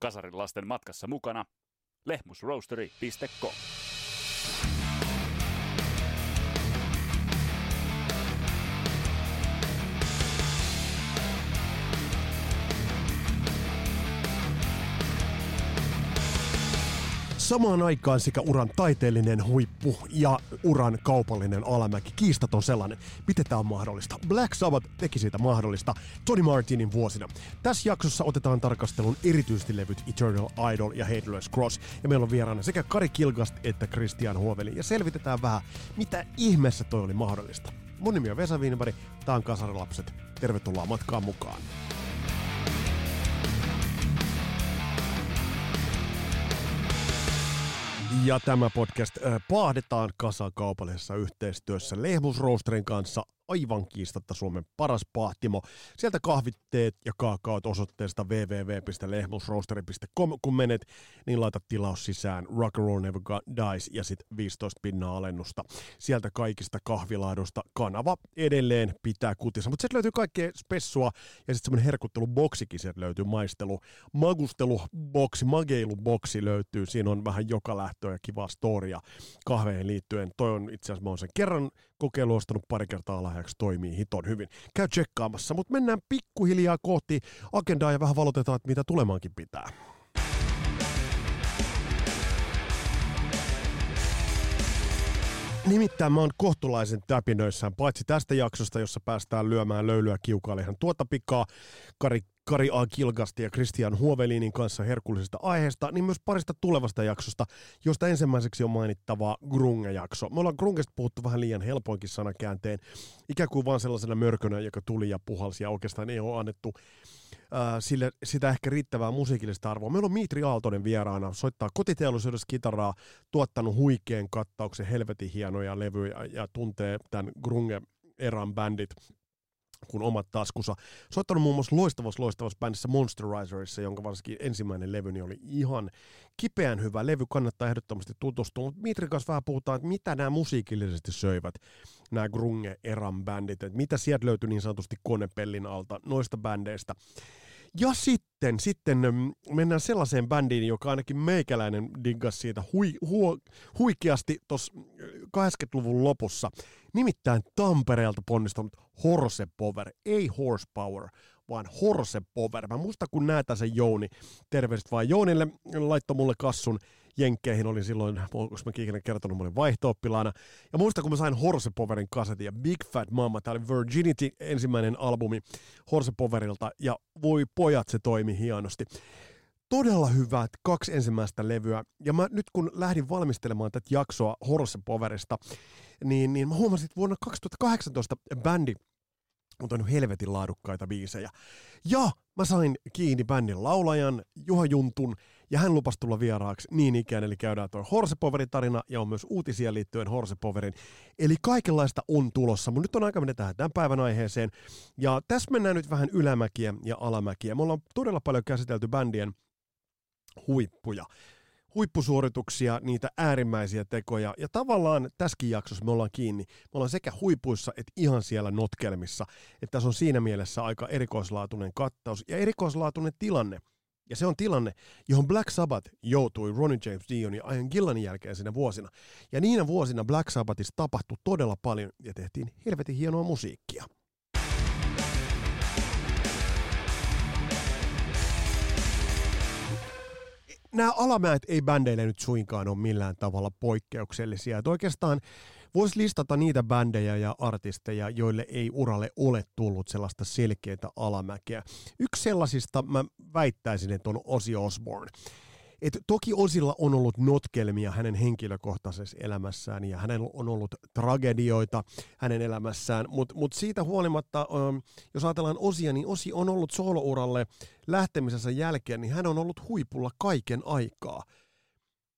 Kasarin lasten matkassa mukana lehmusroastery.com. Samaan aikaan sekä uran taiteellinen huippu ja uran kaupallinen alamäki, kiistaton sellainen. Miten tämä on mahdollista? Black Sabbath teki siitä mahdollista Tony Martinin vuosina. Tässä jaksossa otetaan tarkastelun erityisesti levyt Eternal Idol ja Headless Cross. Ja meillä on vieraana sekä Kari Kilgast että Christian Huoveli. Ja selvitetään vähän, mitä ihmeessä toi oli mahdollista. Mun nimi on Vesa Wienberg, tää on Kasarilapset. Tervetuloa matkaan mukaan. Ja tämä podcast äh, paahdetaan kasaan kaupallisessa yhteistyössä Lehmusroosterin kanssa aivan kiistatta Suomen paras pahtimo. Sieltä kahvitteet ja kaakaot osoitteesta www.lehmusroasteri.com. Kun menet, niin laita tilaus sisään Rock Roll Never Dies ja sitten 15 pinnaa alennusta. Sieltä kaikista kahvilaadosta kanava edelleen pitää kutissa. Mutta sieltä löytyy kaikkea spessua ja sitten semmoinen herkutteluboksikin sieltä löytyy maistelu. Magusteluboksi, mageiluboksi löytyy. Siinä on vähän joka lähtöä ja kivaa storia kahveihin liittyen. Toi on itse asiassa, mä oon sen kerran kokeilu ostanut pari kertaa lahjaksi, toimii hiton hyvin. Käy tsekkaamassa, mutta mennään pikkuhiljaa kohti agendaa ja vähän valotetaan, että mitä tulemaankin pitää. Nimittäin mä oon kohtulaisen täpinöissään, paitsi tästä jaksosta, jossa päästään lyömään löylyä kiukaille ihan tuota pikaa. Kari Kari A. Kilgasti ja Christian Huovelinin kanssa herkullisesta aiheesta, niin myös parista tulevasta jaksosta, josta ensimmäiseksi on mainittava Grunge-jakso. Me ollaan Grungesta puhuttu vähän liian helpoinkin sanakäänteen, ikään kuin vaan sellaisena mörkönä, joka tuli ja puhalsi ja oikeastaan ei ole annettu sille, sitä ehkä riittävää musiikillista arvoa. Meillä on Mitri Aaltonen vieraana, soittaa kotiteollisuudessa kitaraa, tuottanut huikean kattauksen, helvetin hienoja levyjä ja tuntee tämän Grunge-eran bändit kuin omat taskussa. Soittanut muun muassa loistavassa loistavassa bändissä Monsterizerissa, jonka varsinkin ensimmäinen levyni oli ihan kipeän hyvä levy, kannattaa ehdottomasti tutustua. Mutta Mitrin kanssa vähän puhutaan, että mitä nämä musiikillisesti söivät, nämä Grunge-eran bändit, että mitä sieltä löytyi niin sanotusti konepellin alta noista bändeistä. Ja sitten, sitten mm, mennään sellaiseen bändiin, joka ainakin meikäläinen diggas siitä hui, hu, huikeasti tuossa 80-luvun lopussa. Nimittäin Tampereelta ponnistunut Horse Power, ei Horsepower, vaan Horse Power. Mä muista kun näitä se Jouni, terveiset vaan Jounille, laittoi mulle kassun. Jenkkeihin, olin silloin, onko mä ikinä kertonut, mä olin vaihto Ja muista kun mä sain Horse Powerin kasetin ja Big Fat Mama, tää oli Virginity ensimmäinen albumi Horse Powerilta, ja voi pojat, se toimi hienosti. Todella hyvät kaksi ensimmäistä levyä. Ja mä nyt kun lähdin valmistelemaan tätä jaksoa Horse Powerista, niin, niin mä huomasin, että vuonna 2018 bändi on tainnut helvetin laadukkaita biisejä. Ja mä sain kiinni bändin laulajan Juha Juntun, ja hän lupasi tulla vieraaksi niin ikään, eli käydään tuo Horsepoverin tarina, ja on myös uutisia liittyen Horsepoverin. Eli kaikenlaista on tulossa, mutta nyt on aika mennä tähän tämän päivän aiheeseen. Ja tässä mennään nyt vähän ylämäkiä ja alamäkiä. Me ollaan todella paljon käsitelty bändien huippuja huippusuorituksia, niitä äärimmäisiä tekoja. Ja tavallaan tässäkin jaksossa me ollaan kiinni. Me ollaan sekä huipuissa että ihan siellä notkelmissa. Että tässä on siinä mielessä aika erikoislaatuinen kattaus ja erikoislaatuinen tilanne. Ja se on tilanne, johon Black Sabbath joutui Ronnie James Dion ja Ian Gillanin jälkeen siinä vuosina. Ja niinä vuosina Black Sabbathissa tapahtui todella paljon ja tehtiin helvetin hienoa musiikkia. Nämä alamäet ei bändeille nyt suinkaan ole millään tavalla poikkeuksellisia. Että oikeastaan voisi listata niitä bändejä ja artisteja, joille ei uralle ole tullut sellaista selkeää alamäkeä. Yksi sellaisista mä väittäisin, että on Ozzy Osbourne. Et toki Osilla on ollut notkelmia hänen henkilökohtaisessa elämässään ja hänellä on ollut tragedioita hänen elämässään, mutta mut siitä huolimatta, um, jos ajatellaan Osia, niin Osi on ollut soolouralle lähtemisensä jälkeen, niin hän on ollut huipulla kaiken aikaa.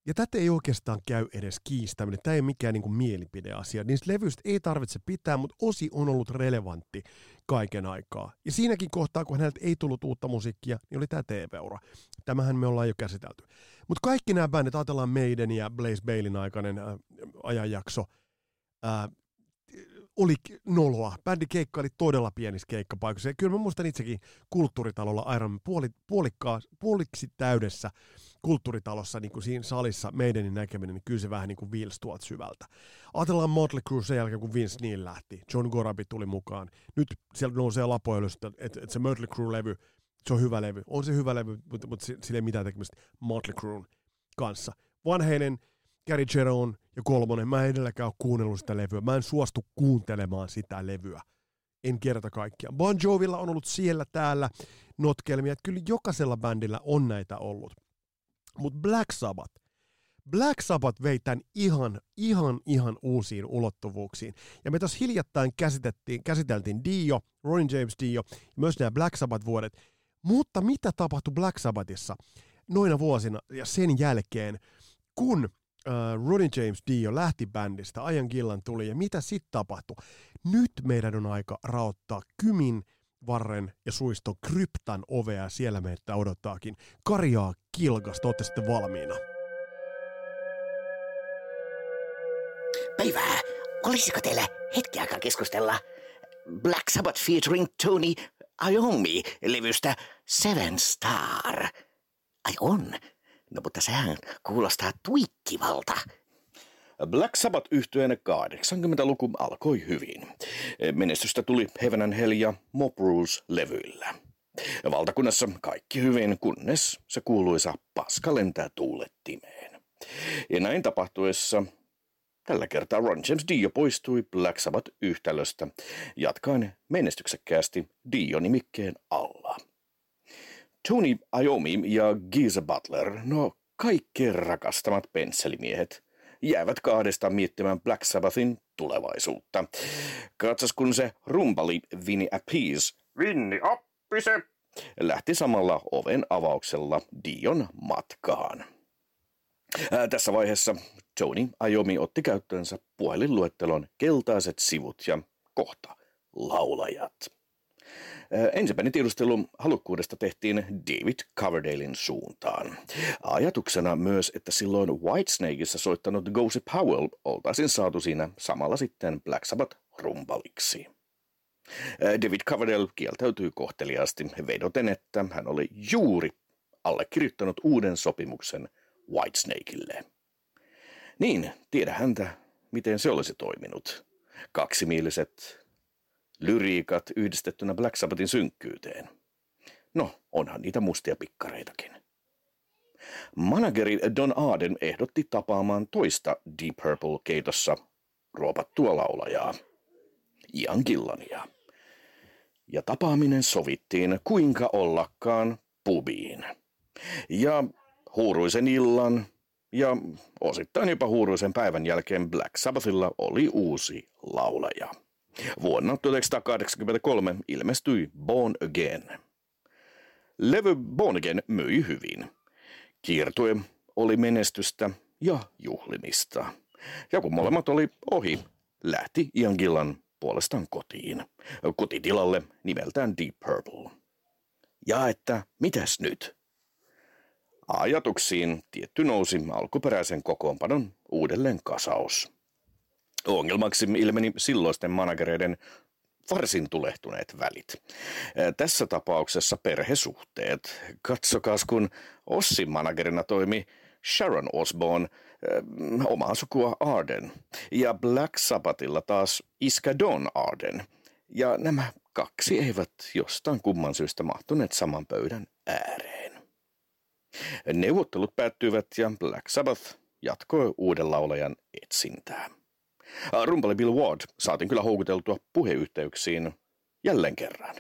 Ja tätä ei oikeastaan käy edes kiistäminen. Tämä ei ole mikään niin kuin mielipideasia. Niistä levyistä ei tarvitse pitää, mutta osi on ollut relevantti kaiken aikaa. Ja siinäkin kohtaa, kun häneltä ei tullut uutta musiikkia, niin oli tämä TV-ura. Tämähän me ollaan jo käsitelty. Mutta kaikki nämä bändit, ajatellaan Maiden ja Blaze Bailin aikainen äh, ajanjakso, äh, oli noloa. Bändi keikka oli todella pienissä keikkapaikoissa. Ja kyllä mä muistan itsekin kulttuuritalolla aivan puoli, puolikkaa, puoliksi täydessä kulttuuritalossa niin kuin siinä salissa meidänin näkeminen, niin kyllä se vähän niin kuin viilsi tuolta syvältä. Ajatellaan Motley Crue sen jälkeen, kun Vince Neil lähti. John Gorabi tuli mukaan. Nyt siellä nousee lapoja että, että, se Motley Crue-levy, se on hyvä levy. On se hyvä levy, mutta, mutta sillä ei mitään tekemistä Motley Cruen kanssa. Vanheinen, Gary Jerome ja kolmonen, mä en edelläkään ole kuunnellut sitä levyä. Mä en suostu kuuntelemaan sitä levyä. En kerta kaikkiaan. Bon Jovilla on ollut siellä täällä notkelmia, että kyllä jokaisella bändillä on näitä ollut. Mutta Black Sabbath, Black Sabbath vei tämän ihan, ihan, ihan uusiin ulottuvuuksiin. Ja me tuossa hiljattain käsiteltiin, käsiteltiin Dio, Ron James Dio, ja myös nämä Black Sabbath-vuodet. Mutta mitä tapahtui Black Sabbathissa noina vuosina ja sen jälkeen, kun äh, Ronnie James Dio lähti bändistä, Ajan Gillan tuli, ja mitä sitten tapahtui? Nyt meidän on aika raottaa Kymin, Varren ja Suiston kryptan ovea, siellä meitä odottaakin. Karjaa Kilgasta, olette sitten valmiina. Päivää! Olisiko teillä hetki aikaa keskustella Black Sabbath featuring Tony Iommi-levystä Seven Star? Ai on? No mutta sehän kuulostaa tuikkivalta. Black Sabbath yhtyeen 80-luku alkoi hyvin. Menestystä tuli Heaven Hell ja Mob Rules-levyillä. Valtakunnassa kaikki hyvin, kunnes se kuuluisa paska lentää tuulettimeen. Ja näin tapahtuessa tällä kertaa Ron James Dio poistui Black Sabbath-yhtälöstä, jatkaen menestyksekkäästi Dio-nimikkeen alla. Tony Iommi ja Giza Butler, no kaikkien rakastamat pensselimiehet, jäävät kahdesta miettimään Black Sabbathin tulevaisuutta. Katsas kun se rumpali Vinny Appease, Vinny Appise, lähti samalla oven avauksella Dion matkaan. Ää, tässä vaiheessa Tony Ajomi otti käyttöönsä puhelinluettelon keltaiset sivut ja kohta laulajat. Ensimmäinen tiedustelu halukkuudesta tehtiin David Coverdalein suuntaan. Ajatuksena myös, että silloin Whitesnakeissa soittanut Gossip Powell oltaisiin saatu siinä samalla sitten Black Sabbath rumpaliksi. David Coverdale kieltäytyi kohteliaasti vedoten, että hän oli juuri allekirjoittanut uuden sopimuksen Whitesnakeille. Niin, tiedä häntä, miten se olisi toiminut. Kaksimieliset lyriikat yhdistettynä Black Sabbathin synkkyyteen. No, onhan niitä mustia pikkareitakin. Manageri Don Arden ehdotti tapaamaan toista Deep Purple-keitossa ruopattua laulajaa, Ian Gillania. Ja tapaaminen sovittiin kuinka ollakaan pubiin. Ja huuruisen illan ja osittain jopa huuruisen päivän jälkeen Black Sabbathilla oli uusi laulaja. Vuonna 1983 ilmestyi Born Again. Levy Born Again myi hyvin. Kiertue oli menestystä ja juhlimista. Ja kun molemmat oli ohi, lähti Ian Gillan puolestaan kotiin. Kotitilalle nimeltään Deep Purple. Ja että mitäs nyt? Ajatuksiin tietty nousi alkuperäisen kokoonpanon uudelleen kasaus. Ongelmaksi ilmeni silloisten managereiden varsin tulehtuneet välit. Tässä tapauksessa perhesuhteet. Katsokaas, kun Ossin managerina toimi Sharon Osborne, omaa sukua Arden, ja Black Sabbathilla taas iskä Don Arden. Ja nämä kaksi eivät jostain kumman syystä mahtuneet saman pöydän ääreen. Neuvottelut päättyivät ja Black Sabbath jatkoi uuden laulajan etsintää. Rumpali Bill Ward saatiin kyllä houkuteltua puheyhteyksiin jälleen kerran.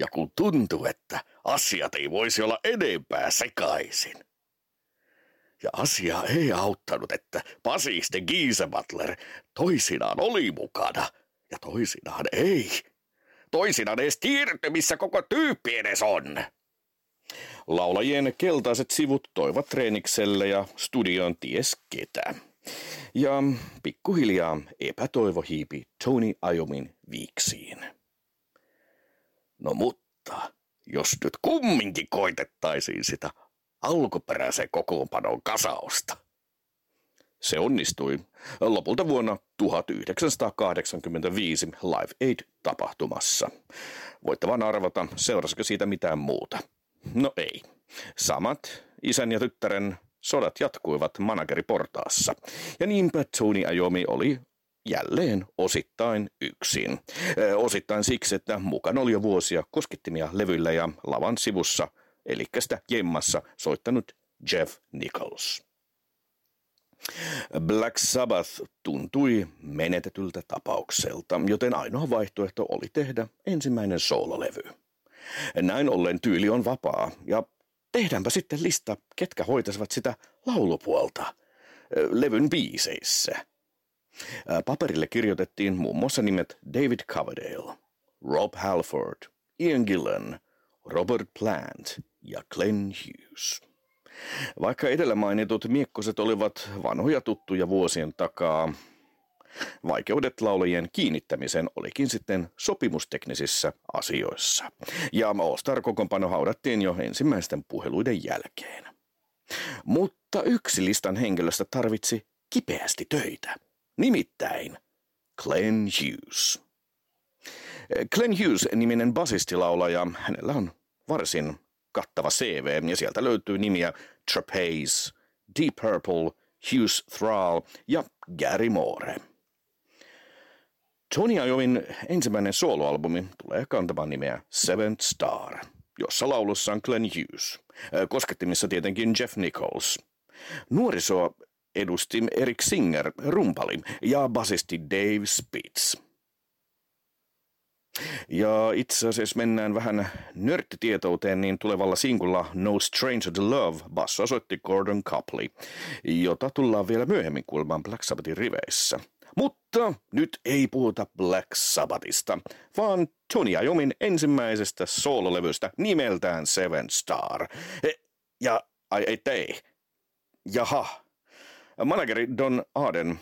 Ja kun tuntuu, että asiat ei voisi olla enempää sekaisin. Ja asia ei auttanut, että Pasiste Giese Butler toisinaan oli mukana ja toisinaan ei. Toisinaan edes tiedätte, missä koko tyyppi edes on. Laulajien keltaiset sivut toivat treenikselle ja studion ties ketä. Ja pikkuhiljaa epätoivo hiipi Tony Ajomin viiksiin. No mutta, jos nyt kumminkin koitettaisiin sitä alkuperäisen kokoonpanon kasausta. Se onnistui lopulta vuonna 1985 Live Aid-tapahtumassa. Voitte vaan arvata, seurasiko siitä mitään muuta. No ei. Samat isän ja tyttären sodat jatkuivat manageriportaassa. Ja niinpä Tony Ajomi oli jälleen osittain yksin. Osittain siksi, että mukana oli jo vuosia koskittimia levyillä ja lavan sivussa, eli sitä jemmassa soittanut Jeff Nichols. Black Sabbath tuntui menetetyltä tapaukselta, joten ainoa vaihtoehto oli tehdä ensimmäinen soololevy. Näin ollen tyyli on vapaa, ja tehdäänpä sitten lista, ketkä hoitaisivat sitä laulupuolta levyn biiseissä. Paperille kirjoitettiin muun muassa nimet David Coverdale, Rob Halford, Ian Gillan, Robert Plant ja Glenn Hughes. Vaikka edellä mainitut miekkoset olivat vanhoja tuttuja vuosien takaa, Vaikeudet laulajien kiinnittämisen olikin sitten sopimusteknisissä asioissa. Ja All-Star kokoonpano haudattiin jo ensimmäisten puheluiden jälkeen. Mutta yksi listan henkilöstä tarvitsi kipeästi töitä. Nimittäin Glenn Hughes. Glenn Hughes-niminen basistilaulaja, hänellä on varsin kattava CV ja sieltä löytyy nimiä Trapeze, Deep Purple, Hughes Thrall ja Gary Moore. Tony Iovin ensimmäinen soloalbumi tulee kantamaan nimeä Seventh Star, jossa laulussa on Glenn Hughes, koskettimissa tietenkin Jeff Nichols. Nuorisoa edusti Eric Singer, rumpali, ja basisti Dave Spitz. Ja itse asiassa mennään vähän nörttitietouteen, niin tulevalla sinkulla No Stranger to Love basso soitti Gordon Copley, jota tullaan vielä myöhemmin kuulemaan Black Sabbathin riveissä. Mutta nyt ei puhuta Black Sabbathista, vaan Tony Iommin ensimmäisestä soololevystä nimeltään Seven Star. E, ja, ai ei, Jaha. Manageri Don Aden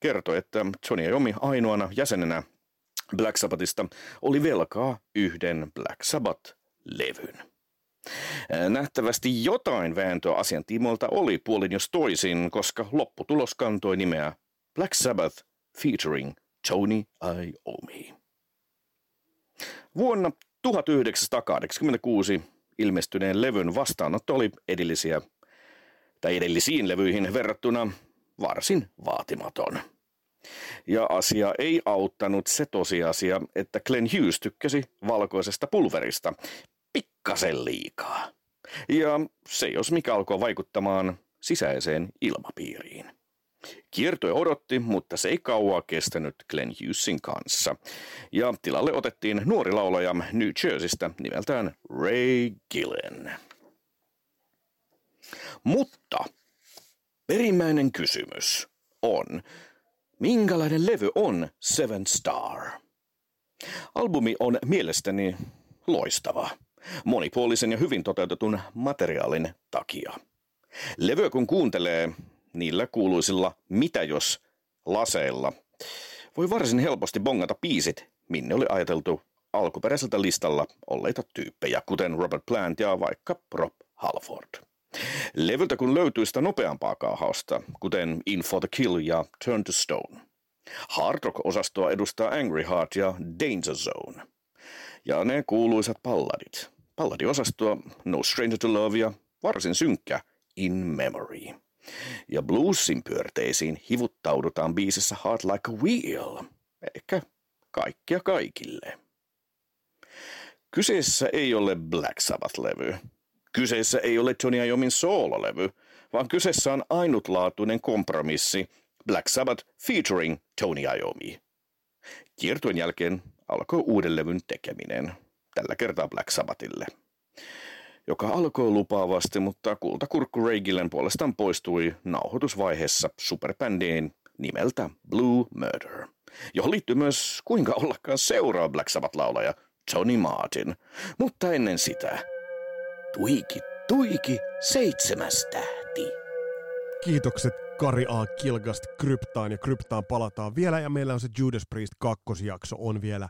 kertoi, että Tony Iommi ainoana jäsenenä Black Sabbathista oli velkaa yhden Black Sabbath-levyn. Nähtävästi jotain vääntöä asian tiimoilta oli puolin jos toisin, koska lopputulos kantoi nimeä Black Sabbath featuring Tony Iommi. Vuonna 1986 ilmestyneen levyn vastaanotto oli edellisiä tai edellisiin levyihin verrattuna varsin vaatimaton. Ja asia ei auttanut se tosiasia, että Glenn Hughes tykkäsi valkoisesta pulverista pikkasen liikaa. Ja se jos mikä alkoi vaikuttamaan sisäiseen ilmapiiriin. Kiertue odotti, mutta se ei kauaa kestänyt Glenn Hughesin kanssa. Ja tilalle otettiin nuori laulaja New Jerseystä nimeltään Ray Gillen. Mutta perimmäinen kysymys on, minkälainen levy on Seven Star? Albumi on mielestäni loistava, monipuolisen ja hyvin toteutetun materiaalin takia. Levyä kun kuuntelee, niillä kuuluisilla mitä jos laseilla, voi varsin helposti bongata piisit, minne oli ajateltu alkuperäiseltä listalla olleita tyyppejä, kuten Robert Plant ja vaikka Rob Halford. Levyltä kun löytyy sitä nopeampaa kaahausta, kuten In for the Kill ja Turn to Stone. Hard rock-osastoa edustaa Angry Heart ja Danger Zone. Ja ne kuuluisat palladit. Palladiosastoa No Stranger to Love ja varsin synkkä In Memory. Ja bluesin pyörteisiin hivuttaudutaan biisissä Heart Like a Wheel. Ehkä kaikkia kaikille. Kyseessä ei ole Black Sabbath-levy. Kyseessä ei ole Tony Iommin soololevy, vaan kyseessä on ainutlaatuinen kompromissi Black Sabbath featuring Tony Iommi. Kiertuen jälkeen alkoi uuden levyn tekeminen, tällä kertaa Black Sabbathille – joka alkoi lupaavasti, mutta kultakurkku Ray Gillen puolestaan poistui nauhoitusvaiheessa superbändiin nimeltä Blue Murder, johon liittyy myös kuinka ollakaan seuraa Black Sabbath-laulaja Tony Martin. Mutta ennen sitä, tuiki, tuiki, seitsemäs tähti. Kiitokset Kari A. Kilgast Kryptaan ja Kryptaan palataan vielä ja meillä on se Judas Priest kakkosjakso on vielä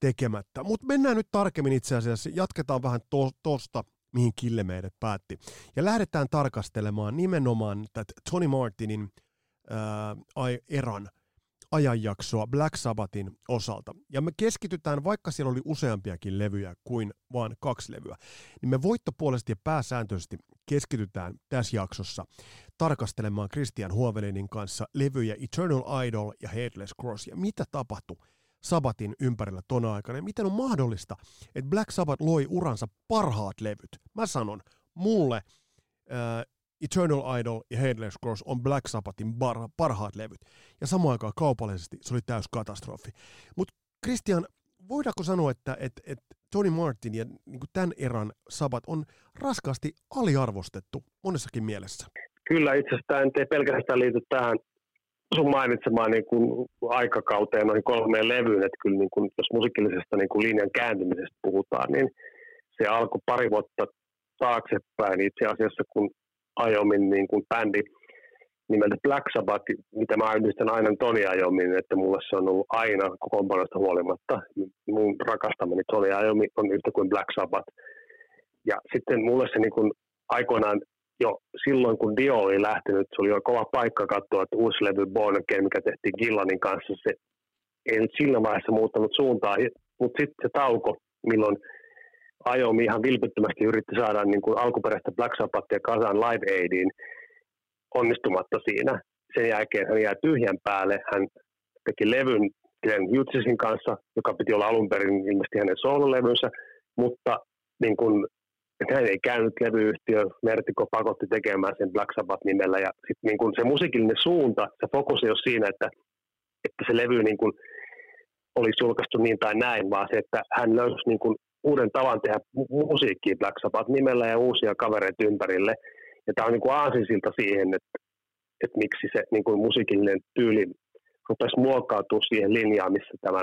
tekemättä. Mutta mennään nyt tarkemmin itse asiassa, jatketaan vähän to- mihin Kille meidät päätti. Ja lähdetään tarkastelemaan nimenomaan tätä Tony Martinin ää, eran ajanjaksoa Black Sabbathin osalta. Ja me keskitytään, vaikka siellä oli useampiakin levyjä kuin vain kaksi levyä, niin me voittopuolesti ja pääsääntöisesti keskitytään tässä jaksossa tarkastelemaan Christian Huovelinin kanssa levyjä Eternal Idol ja Headless Cross ja mitä tapahtui Sabbatin ympärillä tona aikana ja miten on mahdollista, että Black Sabbath loi uransa parhaat levyt. Mä sanon, mulle äh, Eternal Idol ja Headless Cross on Black Sabbathin bar- parhaat levyt. Ja samaan aikaan kaupallisesti se oli täys katastrofi. Mutta Christian, voidaanko sanoa, että, että, että Tony Martin ja niin tämän eran Sabbath on raskaasti aliarvostettu monessakin mielessä? Kyllä, itse asiassa tämä ei pelkästään liity tähän sun mainitsemaan niin kuin aikakauteen noihin kolmeen levyyn, että kyllä niin kuin, jos musiikillisesta niin kuin linjan kääntymisestä puhutaan, niin se alkoi pari vuotta taaksepäin itse asiassa, kun Ajomin niin kuin bändi nimeltä Black Sabbath, mitä mä yhdistän aina Toni Ajomin, että mulle se on ollut aina kokoonpanosta huolimatta. Mun rakastamani Toni Ajomi on yhtä kuin Black Sabbath. Ja sitten mulle se niin kuin aikoinaan jo silloin, kun Dio oli lähtenyt, se oli jo kova paikka katsoa, että uusi levy Born Again, mikä tehtiin Gillanin kanssa, se ei nyt sillä vaiheessa muuttanut suuntaa, mutta sitten se tauko, milloin Ajomi ihan vilpittömästi yritti saada niin kuin alkuperäistä Black Sabbathia kasaan Live Aidiin onnistumatta siinä. Sen jälkeen hän jäi tyhjän päälle. Hän teki levyn Glenn Hughesin kanssa, joka piti olla alun perin ilmeisesti hänen soololevynsä, mutta niin kuin, hän ei käynyt levyyhtiö, Mertiko pakotti tekemään sen Black Sabbath-nimellä, ja sit niin kuin se musiikillinen suunta, se fokus ei ole siinä, että, että se levy niin kuin olisi julkaistu niin tai näin, vaan se, että hän löysi niin kuin uuden tavan tehdä musiikkia Black Sabbath nimellä ja uusia kavereita ympärille. Ja tämä on niin kuin aasinsilta siihen, että, että miksi se niin kuin musiikillinen tyyli rupesi muokkautua siihen linjaan, missä tämä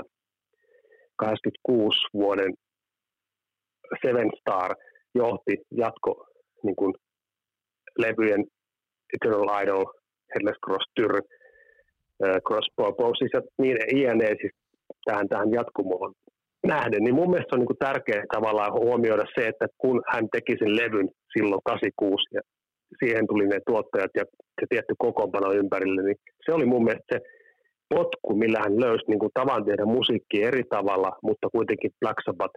86 vuoden Seven Star johti jatko niin kuin levyjen Eternal Idol, Headless Cross Tyr, Cross Purposes ja niin INE siis tähän, tähän jatkumoon nähden, niin mun mielestä on niin tärkeää tavallaan huomioida se, että kun hän teki sen levyn silloin 86 ja siihen tuli ne tuottajat ja se tietty kokoonpano ympärille, niin se oli mun mielestä se potku, millä hän löysi niin kuin tavan tehdä musiikkia eri tavalla, mutta kuitenkin Black Sabbath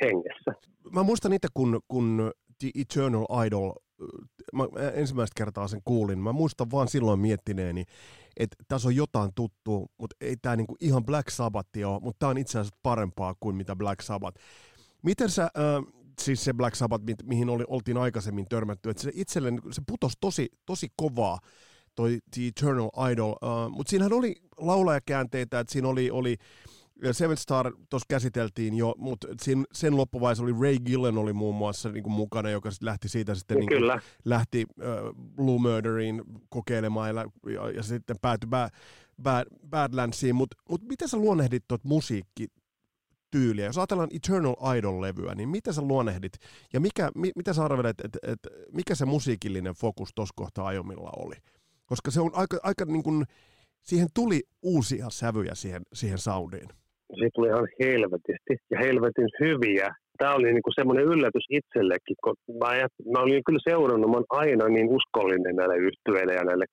hengessä. Mä muistan itse, kun, kun The Eternal Idol mä ensimmäistä kertaa sen kuulin, mä muistan vaan silloin miettineeni, että tässä on jotain tuttu, mutta ei tämä niinku ihan Black Sabbath ole, mutta tämä on itse asiassa parempaa kuin mitä Black Sabbath. Miten sä, äh, siis se Black Sabbath, mi- mihin oli, oltiin aikaisemmin törmätty, että se itselle se putosi tosi, tosi kovaa, toi The Eternal Idol, äh, mutta siinähän oli laulajakäänteitä, että siinä oli, oli Seven Star tuossa käsiteltiin jo, mutta sen, sen loppuvaiheessa oli Ray Gillen oli muun muassa niin kuin mukana, joka sit lähti siitä sitten niin kuin, lähti uh, Blue Murderiin kokeilemaan ja, ja, ja sitten päätyi Bad, Bad, Badlandsiin, mutta mut miten sä luonnehdit tuot musiikkityyliä? Jos ajatellaan Eternal Idol-levyä, niin miten sä luonnehdit ja mikä, mi, mitä sä arvelet, että et, et, mikä se musiikillinen fokus tuossa kohtaa ajomilla oli? Koska se on aika, aika niin kuin, siihen tuli uusia sävyjä siihen, siihen soundiin siitä tuli ihan helvetisti ja helvetin hyviä. Tämä oli niinku semmoinen yllätys itsellekin, kun mä, mä olin kyllä seurannut, mä olen aina niin uskollinen näille yhtyeille ja näille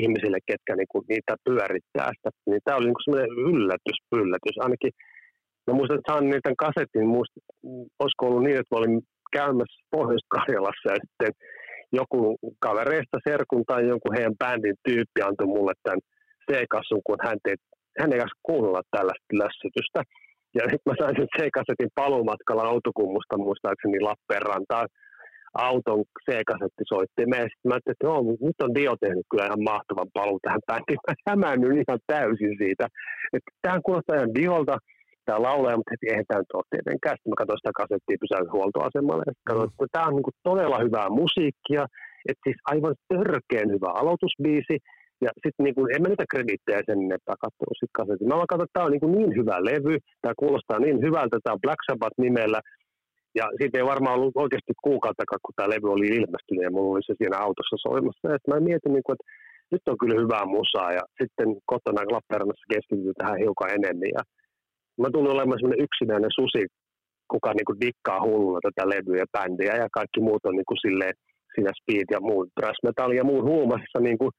ihmisille, ketkä niinku niitä pyörittää sitä. Niin tämä oli niinku semmoinen yllätys, yllätys. Ainakin mä muistan, että saan niitä kasetin, muistan, olisiko ollut niin, että mä olin käymässä Pohjois-Karjalassa ja sitten joku kavereista serkun tai jonkun heidän bändin tyyppi antoi mulle tämän C-kassun, kun hän teit hän ei kuunnella tällaista lässytystä. Ja sitten mä sain sen C-kasetin paluumatkalla autokummusta muistaakseni Lappeenrantaan auton C-kasetti soitti. Sitten mä ajattelin, että joo, nyt on Dio tehnyt kyllä ihan mahtavan paluu tähän bändiin. Mä hämäännyin ihan täysin siitä. Että tähän kuulostaa ihan Diolta, tämä laulaja, mutta heti eihän tämä nyt ole tietenkään. Sitten mä katsoin sitä kasettia pysäyn huoltoasemalle. Ja katsoin, että tämä on niin todella hyvää musiikkia. Että siis aivan törkeen hyvä aloitusbiisi. Ja sitten niin kuin, en mä niitä kredittejä sen enempää katsonut sitten kasetin. Mä vaan katsoin, että tämä on niin, kuin niin hyvä levy, tämä kuulostaa niin hyvältä, tämä on Black Sabbath nimellä. Ja siitä ei varmaan ollut oikeasti kuukauttakaan, kun tämä levy oli ilmestynyt ja mulla oli se siinä autossa soimassa. Ja mä mietin, niin kuin, että nyt on kyllä hyvää musaa ja sitten kotona Lappeenrannassa keskitytty tähän hiukan enemmän. Ja mä tulin olemaan semmoinen yksinäinen susi, kuka niin kuin dikkaa hulluna tätä levyä ja bändiä ja kaikki muut on niin kuin silleen, siinä speed ja muut thrash metal ja muut huumassa niin kuin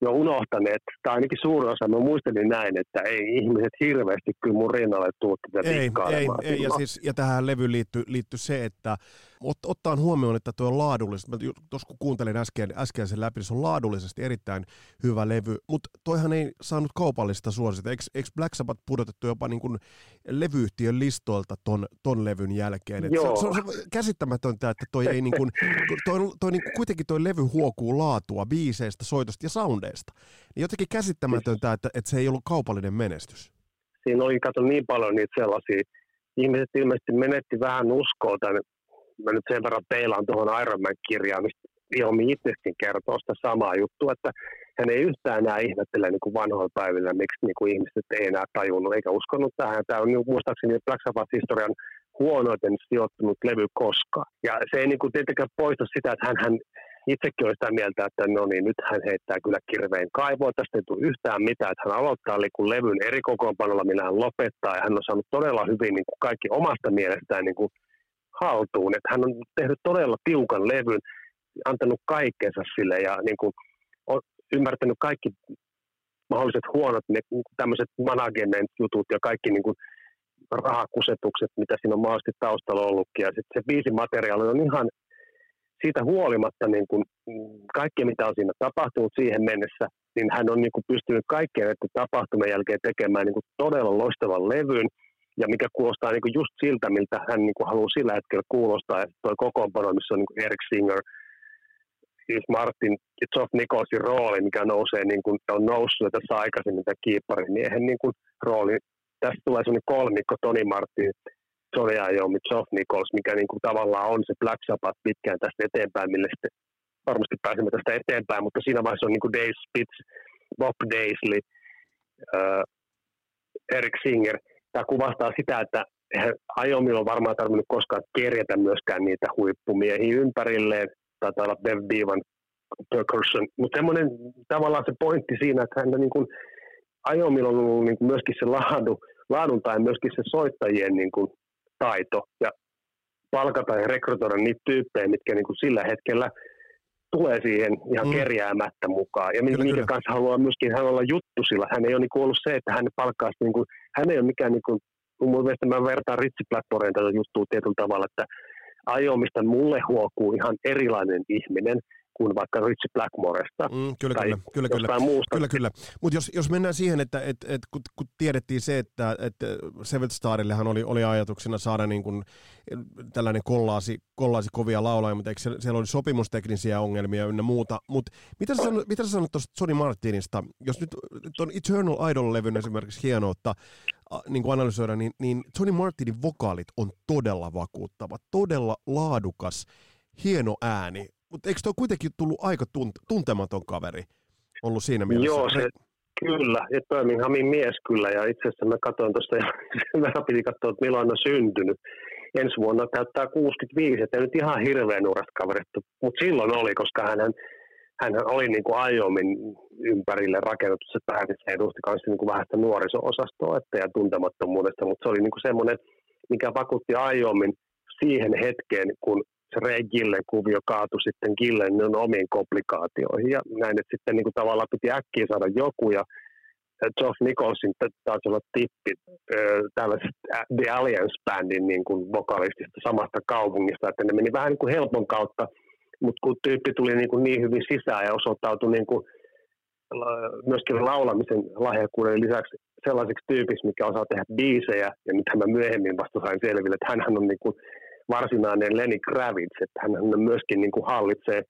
jo unohtaneet, tai ainakin suurin osa, mä muistelin näin, että ei ihmiset hirveästi kyllä mun rinnalle tuu tätä ei, ei, ei, ja, siis, ja tähän levyyn liittyy, liittyy se, että ot, ottaen huomioon, että tuo on laadullisesti, tuossa kun kuuntelin äsken, äsken sen läpi, niin se on laadullisesti erittäin hyvä levy, mutta toihan ei saanut kaupallista suosita. Eikö, eikö Black Sabbath pudotettu jopa niin kuin levyyhtiön listoilta ton, ton levyn jälkeen? Et Joo. Se, se, on, se on käsittämätöntä, että toi ei niin kuin, toi, toi, niin kuin, kuitenkin toi levy huokuu laatua biiseistä, soitosta ja soundeista. Niin jotenkin käsittämätöntä, että, että se ei ollut kaupallinen menestys. Siinä oli kato niin paljon niitä sellaisia. Ihmiset ilmeisesti menetti vähän uskoa tämän mä nyt sen verran peilaan tuohon Iron Man-kirjaan, mistä Ilmi itsekin kertoo sitä samaa juttua, että hän ei yhtään enää ihmettele niin kuin vanhoilla päivillä, miksi niin kuin ihmiset ei enää tajunnut eikä uskonut tähän. Tämä on niin muistaakseni Black Sabbath-historian huonoiten sijoittunut levy koskaan. Ja se ei niin kuin tietenkään poista sitä, että hän, hän itsekin on sitä mieltä, että no niin, nyt hän heittää kyllä kirveen kaivoa, tästä ei tule yhtään mitään, että hän aloittaa niin levyn eri kokoonpanolla, millä hän lopettaa, ja hän on saanut todella hyvin niin kuin kaikki omasta mielestään niin kuin haltuun. Että hän on tehnyt todella tiukan levyn, antanut kaikkensa sille ja niin kuin, on ymmärtänyt kaikki mahdolliset huonot ne, tämmöiset management-jutut ja kaikki niin kuin, rahakusetukset, mitä siinä on mahdollisesti taustalla ollutkin. Ja sitten se biisimateriaali on ihan siitä huolimatta niin kuin, kaikki, mitä on siinä tapahtunut siihen mennessä, niin hän on niin kuin, pystynyt kaikkien näiden tapahtumien jälkeen tekemään niin kuin, todella loistavan levyn – ja mikä kuulostaa niin kuin just siltä, miltä hän niin kuin haluaa sillä hetkellä kuulostaa. Ja tuo kokoonpano, missä on niin kuin Eric Singer, Yves Martin ja Geoff Nicholsin rooli, mikä nousee, niin kuin on noussut tässä aikaisemmin tämä kiipparin miehen niin kuin rooli. Tästä tulee sellainen kolmikko Tony Martin, Johnny Iommi, Geoff Nichols, mikä niin kuin tavallaan on se Black Sabbath pitkään tästä eteenpäin, mille sitten varmasti pääsemme tästä eteenpäin, mutta siinä vaiheessa on niin kuin Dave Spitz, Bob Daisley, uh, Eric Singer – tämä kuvastaa sitä, että Ajomi on varmaan tarvinnut koskaan kerjätä myöskään niitä huippumiehiä ympärilleen. Taitaa olla Bev Beavan Percussion. Mutta semmoinen tavallaan se pointti siinä, että hän niin kuin, Ajomilla on ollut niin kuin myöskin se laadu, laadun tai myöskin se soittajien niin kuin, taito ja palkata ja rekrytoida niitä tyyppejä, mitkä niin kuin sillä hetkellä tulee siihen ihan mm. kerjäämättä mukaan. Ja kyllä, minkä kyllä. kanssa haluaa myöskin hän olla juttu sillä. Hän ei ole niin ollut se, että hän palkkaa niin kuin, hän ei ole mikään niin kuin, mun mielestä mä vertaan Ritsi Blackmoren tätä juttua tietyllä tavalla, että ajomista mulle huokuu ihan erilainen ihminen kuin vaikka Richie Blackmoresta mm, kyllä, tai kyllä, kyllä, kyllä. muusta. Kyllä, kyllä. Mutta jos, jos mennään siihen, että et, et, kun, kun tiedettiin se, että et Seventh Starillehan oli, oli ajatuksena saada niin kun, tällainen kollaasi, kollaasi kovia laulajia, mutta eikö siellä oli sopimusteknisiä ongelmia ynnä muuta. Mutta mitä sä sanot, mitä sä sanot tuosta Johnny Martinista? Jos nyt tuon Eternal Idol-levyn esimerkiksi hienoutta niin kuin analysoida, niin, niin Johnny Martinin vokaalit on todella vakuuttava, todella laadukas, hieno ääni. Mutta eikö tuo kuitenkin tullut aika tunt- tuntematon kaveri ollut siinä mielessä? Joo, se, kyllä. Ja Birminghamin mies kyllä. Ja itse asiassa mä katsoin tuosta, ja vähän piti katsoa, että milloin on syntynyt. Ensi vuonna täyttää 65, että nyt ihan hirveän nuoresta kaverista. Mutta silloin oli, koska hän, hän oli niin kuin Aiomin ympärille rakennettu se pää, niin se edusti myös niin kuin vähän sitä nuoriso-osastoa että ja tuntemattomuudesta, mutta se oli niin kuin semmoinen, mikä vakuutti Aiomin siihen hetkeen, kun Ray Gillen kuvio kaatui sitten Gillen omiin komplikaatioihin. Ja näin, että sitten niin kuin tavallaan piti äkkiä saada joku ja Geoff Nicholsin taisi olla tippi tällaisesta The Alliance-bändin niin kuin vokalistista samasta kaupungista, että ne meni vähän niin kuin helpon kautta, mutta kun tyyppi tuli niin, kuin niin hyvin sisään ja osoittautui niin kuin myöskin laulamisen lahjakkuuden lisäksi sellaiseksi tyypiksi, mikä osaa tehdä biisejä, ja nyt mä myöhemmin vasta sain selville, että hän on niin kuin varsinainen Lenny Kravitz, että hän myöskin niin kuin hallitsee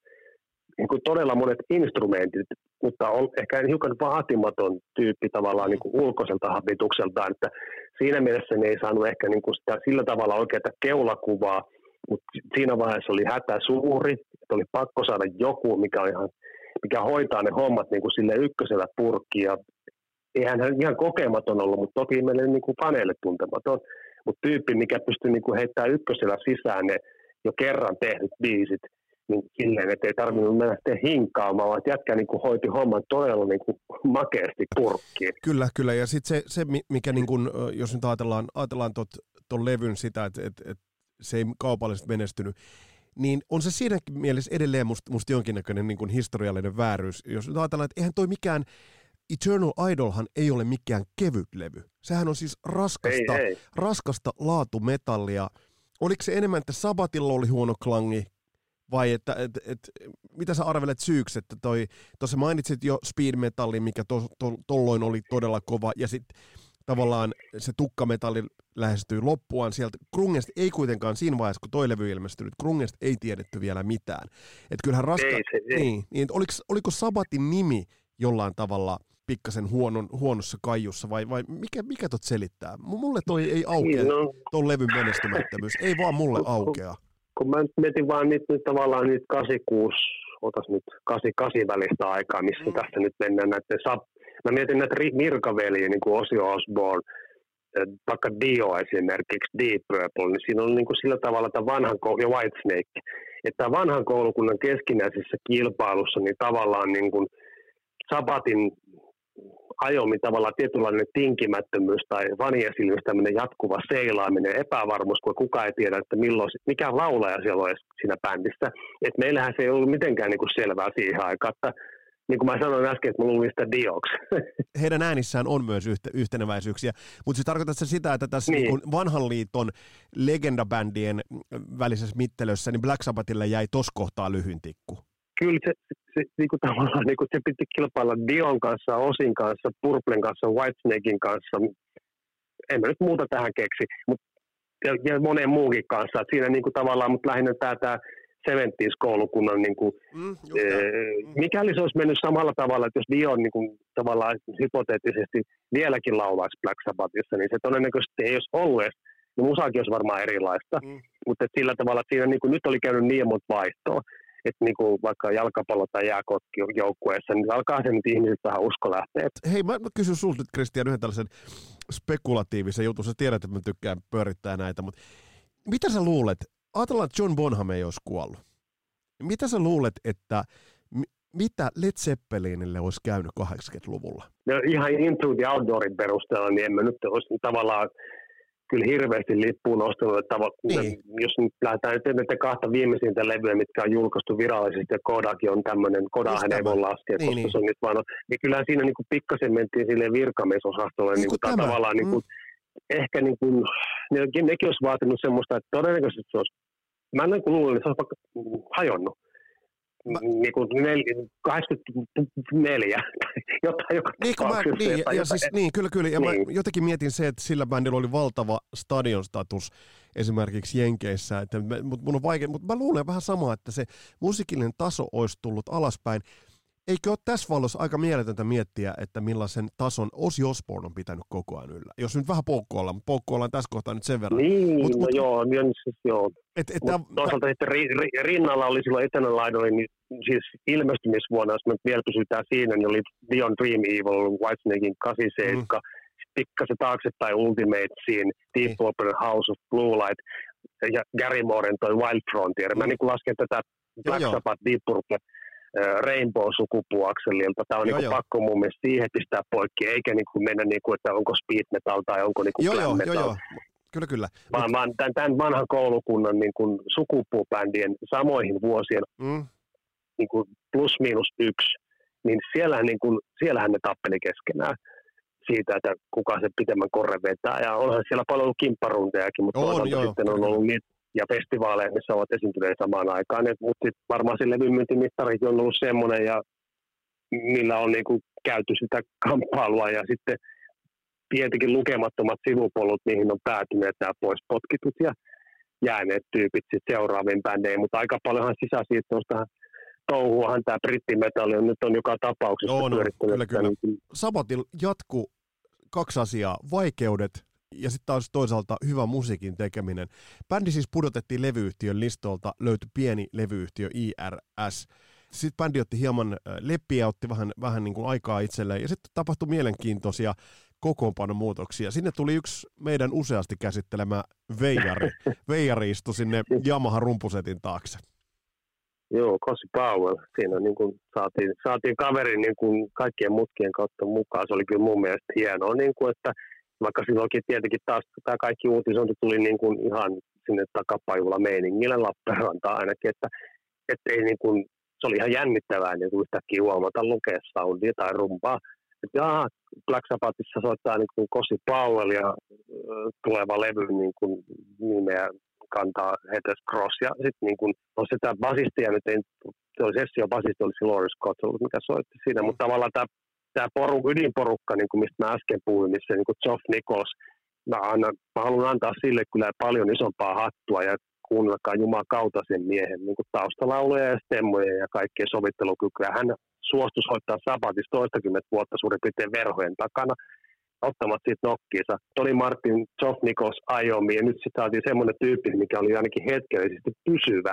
niin kuin todella monet instrumentit, mutta on ehkä hiukan vaatimaton tyyppi tavallaan niin kuin ulkoiselta habitukseltaan, että siinä mielessä ne ei saanut ehkä niin kuin sitä sillä tavalla oikeaa keulakuvaa, mutta siinä vaiheessa oli hätä suuri, että oli pakko saada joku, mikä, on ihan, mikä hoitaa ne hommat niin kuin sille ykkösellä purkki, ja eihän hän ihan kokematon ollut, mutta toki meille niin kuin paneelle tuntematon. Mutta tyyppi, mikä pystyy niinku heittämään ykkösellä sisään ne jo kerran tehdyt biisit, niin silleen, että ei tarvinnut mennä sitten hinkaamaan, vaan jätkä niinku hoiti homman todella niinku makeasti purkkiin. Kyllä, kyllä. Ja sitten se, se, mikä, niinku, jos nyt ajatellaan, ajatellaan tuon levyn sitä, että et, et se ei kaupallisesti menestynyt, niin on se siinäkin mielessä edelleen musta must jonkinnäköinen niin kuin historiallinen vääryys. Jos nyt ajatellaan, että eihän toi mikään Eternal Idolhan ei ole mikään kevyt levy. Sehän on siis raskasta, Ei, ei. raskasta laatumetallia. Oliko se enemmän, että Sabatilla oli huono klangi, vai että, et, et, mitä sä arvelet syyksi, että toi, tuossa mainitsit jo speed metallin, mikä to, to, tolloin oli todella kova, ja sitten tavallaan se tukkametalli lähestyy loppuaan sieltä. Krungesta ei kuitenkaan siinä vaiheessa, kun toi levy ilmestynyt, Krungesta ei tiedetty vielä mitään. Että kyllähän raska... Ei se- ei. Niin, niin oliko, oliko Sabatin nimi jollain tavalla pikkasen huonon, huonossa kaijussa, vai, vai mikä, mikä tot selittää? Mulle toi ei aukea, Niin, no, ton levyn menestymättömyys. Ei vaan mulle aukea. kun mä nyt mietin vaan niitä nyt tavallaan niitä 86, otas nyt 88 välistä aikaa, missä Mm. tässä nyt mennään näiden sap... Mä mietin näitä Mirkaveliä, niin kuin Ozzy Osbourne, eh, vaikka Dio esimerkiksi, Deep Purple, niin siinä on niin kuin sillä tavalla tämä vanhan koulun, ja Whitesnake, että tämä vanhan koulukunnan keskinäisessä kilpailussa, niin tavallaan niin kuin Sabatin ajomi tavallaan tietynlainen tinkimättömyys tai vaniesilmys, tämmöinen jatkuva seilaaminen, epävarmuus, kun kukaan ei tiedä, että milloin, mikä laulaja siellä on siinä bändissä. Et meillähän se ei ollut mitenkään niin kuin selvää siihen aikaan, että niin kuin mä sanoin äsken, että mä luulin sitä dioksi. Heidän äänissään on myös yhte, yhteneväisyyksiä, mutta se tarkoittaa se sitä, että tässä. Niin. Niin vanhan liiton legendabändien välisessä mittelössä, niin Black Sabbathille jäi tos kohtaa lyhyin tikku. Kyllä se, se niin kuin tavallaan niin kuin se piti kilpailla Dion kanssa, Osin kanssa, Purplen kanssa, Whitesnakein kanssa. En mä nyt muuta tähän keksi, mutta ja, ja monen muukin kanssa. Et siinä niin kuin tavallaan, mutta lähinnä tämä, tämä 70s-koulukunnan niin kuin, Mm, Ee, mikäli se olisi mennyt samalla tavalla, että jos Dion niin kuin, tavallaan hypoteettisesti vieläkin laulaisi Black Sabbathissa, niin se todennäköisesti ei olisi ollut edes, niin musaakin olisi varmaan erilaista. Mm. Mm. Mutta sillä tavalla, että siinä niin kuin, nyt oli käynyt niin monta vaihtoa, että niin kuin vaikka jalkapallo- tai jääkotki joukkueessa, niin alkaa se nyt ihmiset vähän usko lähteä. Hei, mä, kysyn sulta nyt, Kristian, yhden tällaisen spekulatiivisen jutun. Sä tiedät, että mä tykkään pyörittää näitä, mutta mitä sä luulet? Ajatellaan, että John Bonham ei olisi kuollut. Mitä sä luulet, että mi- mitä Led Zeppelinille olisi käynyt 80-luvulla? no, ihan into the outdoorin perusteella, niin en mä nyt olisi tavallaan kyllä hirveästi lippuun nostanut. Että Niin. Jos nyt lähdetään nyt näiden kahta viimeisintä levyä, mitkä on julkaistu virallisesti, ja Kodakin on tämmöinen, Kodahan ei voi laskea, Niin, koska niin. se on nyt vaan, niin kyllähän siinä niin kuin pikkasen mentiin sille virkamiesosastolle, Niin niin kuin tämä. tavallaan niin kuin, ehkä niin kuin, nekin, nekin olisi vaatinut semmoista, että todennäköisesti se olisi, mä niin kuin luulen, että se olisi vaikka mm, hajonnut. Mä- Niin kuin nel, 84 tai jotain joka Niin, mä, niin, ja jotain- siis, niin, kyllä, kyllä. Ja Niin. mä jotenkin mietin se, että sillä bändillä oli valtava stadionstatus esimerkiksi Jenkeissä, että, mutta mun on vaikea, mutta mä luulen vähän samaa, että se musiikillinen taso olisi tullut alaspäin. Eikö ole tässä valossa aika mieletöntä miettiä, että millaisen tason Ozzy Osbourne on pitänyt koko ajan yllä? Jos nyt vähän poukkoillaan, mutta poukkoillaan tässä kohtaa nyt sen verran. Niin, Mut- no mut- joo, niin siis joo. Et, et tää- toisaalta sitten ri, ri, rinnalla oli silloin Eternal Idolin, niin siis ilmestymisvuonna, jos me vielä pysytään siinä, niin oli Beyond Dream Evil, Whitesnakein 87, mm. pikkasen taaksepäin Ultimate Scene, Deep Niin. Purple House of Blue Light, ja Gary Mooren toi Wild Frontier. Mä Mm. niin lasken tätä Black. Sabbath, Deep Purple, Rainbow-sukupuakselilta. Tämä on Joo, niin joo. pakko mun mielestä siihen pistää poikki, eikä niin kuin mennä niin kuin, että onko speed metal tai onko niin kuin joo, joo, metal joo, joo. Kyllä, kyllä. vaan, vaan tämän, tämän vanhan koulukunnan niin kuin sukupuubändien samoihin vuosien Mm, niin kuin plus miinus yksi, niin siellähän, niin kuin, siellähän ne tappeli keskenään siitä, että kuka se pitemmän korren vetää. Ja onhan siellä paljon ollut kimpparundejakin, mutta On, toisaalta joo, sitten on ollut niitä ja festivaaleja, missä ovat esiintyneet samaan aikaan. Et, mutta sit varmaan se levymyyntimittarikin on ollut semmoinen, ja millä on niin kuin käyty sitä kamppailua ja sitten tietenkin lukemattomat sivupolut, mihin on päätyneet nämä pois potkitut ja jääneet tyypit sitten seuraaviin bändeihin, mutta aika paljonhan sisäsiittoista touhuahan tämä brittimetalli on nyt on joka tapauksessa on, pyörittänyt kyllä, kyllä. niin kuin Sabatil jatku kaksi asiaa, vaikeudet ja sitten taas toisaalta hyvä musiikin tekeminen. Bändi siis pudotettiin levyyhtiön listolta, löytyi pieni levyyhtiö IRS. Sitten bändi otti hieman äh, leppiä, otti vähän, vähän niin kuin aikaa itselleen ja sitten tapahtui mielenkiintoisia kokoonpanomuutoksia. Sinne tuli yksi meidän useasti käsittelemä veijari. veijari istui sinne Yamaha rumpusetin taakse. Joo, Cosy Powell. Siinä niin kuin saatiin, saatiin kaveri niin kuin kaikkien mutkien kautta mukaan. Se oli kyllä mun mielestä hienoa, niin kuin, että vaikka silloinkin tietenkin taas tämä kaikki uutisointi tuli niin kuin ihan sinne takapajulla meiningillä Lappeenrantaan ainakin, että, että ei niin kuin, se oli ihan jännittävää niin kuin yhtäkkiä huomata lukea soundia tai rumpaa. Että jaa, Black Sabbathissa soittaa niin kuin Kossi Powell ja tuleva levy niin kuin nimeä kantaa Hetes Cross. Ja sitten niin kuin, no sitä basistia nyt ei, se oli sessio basisti, oli Loris Scott, mikä soitti siinä, mutta tavallaan tämä tämä poru, ydinporukka, niin kuin mistä mä äsken puhuin, missä niin kuin Geoff Nichols, mä, annan, mä haluan antaa sille kyllä paljon isompaa hattua ja kuunnelkaa Jumalan kautta sen miehen niin kuin taustalauluja ja stemmoja ja kaikkien sovittelukykyä. Hän suostui soittaa Sabatissa toistakymmentä vuotta suurin piirtein verhojen takana ottamat siitä nokkiinsa. Toni Martin, Nichols, Aiomi ja nyt sitten saatiin semmoinen tyyppi, mikä oli ainakin hetkellisesti pysyvä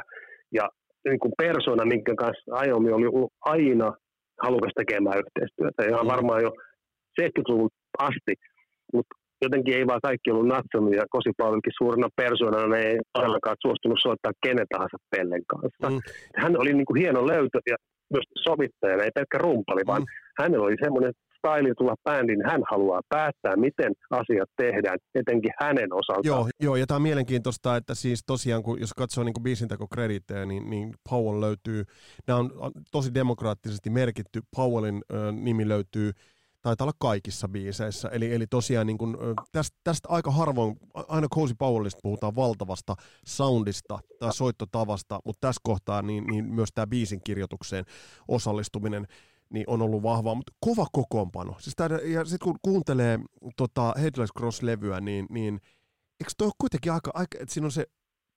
ja niin kuin persona, minkä kanssa Aiomi oli ollut aina halukas tekemään yhteistyötä. Ihan mm. varmaan jo 70-luvun asti, mutta jotenkin ei vaan kaikki ollut natsannut ja Kosipaulinkin suurena persoonana ne ei todellakaan suostunut soittaa kenen tahansa Pellen kanssa. Mm. Hän oli niin kuin hieno löytö ja myös sovittajana, ei pelkkä rumpali, vaan mm. hänellä oli semmoinen staili tulla bändiin, hän haluaa päättää, miten asiat tehdään, etenkin hänen osaltaan. Joo, joo ja tämä on mielenkiintoista, että siis tosiaan, kun jos katsoo niin biisintekokredittejä, niin, niin Powell löytyy, nämä on tosi demokraattisesti merkitty, Powellin ö, nimi löytyy taitaa olla kaikissa biiseissä. Eli, eli tosiaan niin kun, tästä, tästä aika harvoin, aina Cozy Powellista puhutaan valtavasta soundista tai soittotavasta, mutta tässä kohtaa niin, niin myös tämä biisin kirjoitukseen osallistuminen niin on ollut vahvaa, mutta kova kokoonpano. Siis tää, ja sitten kun kuuntelee tota Headless Cross-levyä, niin, niin eikö toi ole kuitenkin aika, aika että siinä on se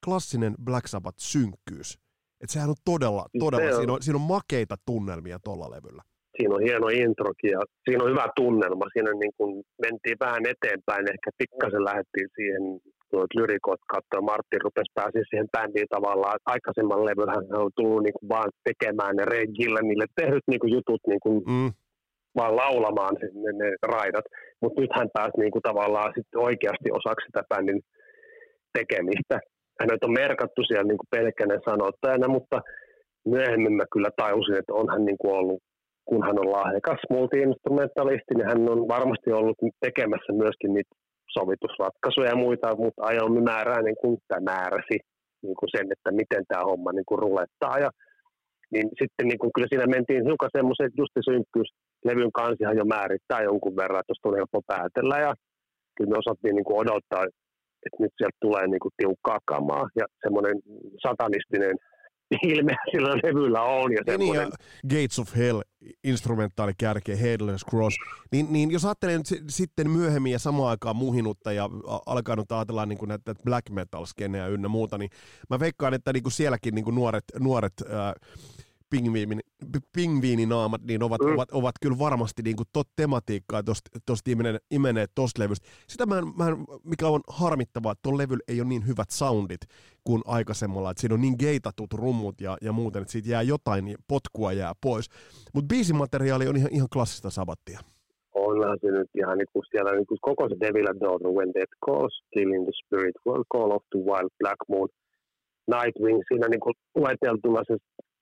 klassinen Black Sabbath-synkkyys. Että sehän on todella, siis todella, siinä on, siinä on makeita tunnelmia tuolla levyllä. Siinä on hieno introkin ja siinä on hyvä tunnelma. Siinä niin kun mentiin vähän eteenpäin, ehkä pikkasen lähdettiin siihen tuot lyrikot katsoa. Martin rupesi pääsi siihen bändiin tavallaan. Aikaisemman levyllä hän on tullut niin kuin vaan tekemään ne Ray niille tehdyt niin kuin jutut niin kuin mm. vaan laulamaan ne, ne raidat. Mutta nyt hän pääsi niin kuin tavallaan sitten oikeasti osaksi sitä bändin tekemistä. Hänet on merkattu siellä niin kuin pelkkänä sanottajana, mutta myöhemmin mä kyllä tajusin, että on hän niin kuin ollut kun hän on lahjakas multi-instrumentalisti, niin hän on varmasti ollut tekemässä myöskin niitä sovitusratkaisuja ja muita, mutta ajoimme määrää niin kuin, tämä määräsi niin kuin sen, että miten tämä homma niin kuin rulettaa. Ja, niin sitten niin kuin, kyllä siinä mentiin hiukan semmoisen, että just synkkyys, levyn kansihan jo määrittää jonkun verran, että on helppo päätellä ja kyllä me osattiin niin kuin odottaa, että nyt sieltä tulee niin kuin tiukkaa kamaa ja semmoinen satanistinen ilme sillä levyllä on. Ja, niin, ja Gates of Hell, instrumentaali kärkeä, Headless Cross, niin, niin jos ajattelee nyt sitten myöhemmin ja samaan aikaan muhinutta ja alkanut ajatella niin kuin näitä black metal skeneä ynnä muuta, niin mä veikkaan, että niin kuin sielläkin niin kuin nuoret, nuoret ää, pingviini, pingviininaamat, niin ovat, mm. ovat, ovat kyllä varmasti niin kuin tot tematiikkaa tuosta imenee, imenee tuosta levystä. Sitä mä en, mä en, mikä on harmittavaa, että tuon levyllä ei ole niin hyvät soundit kuin aikaisemmalla, että siinä on niin geitatut rummut ja, ja muuten, että siitä jää jotain, niin potkua jää pois. Mutta biisimateriaali on ihan, ihan klassista sabattia. Onhan se nyt ihan niin kuin siellä niin kuin koko se Devil and Daughter, When Death Calls, Killing the Spirit, Call of the Wild Black Moon, Nightwing, siinä niin kuin lueteltuna se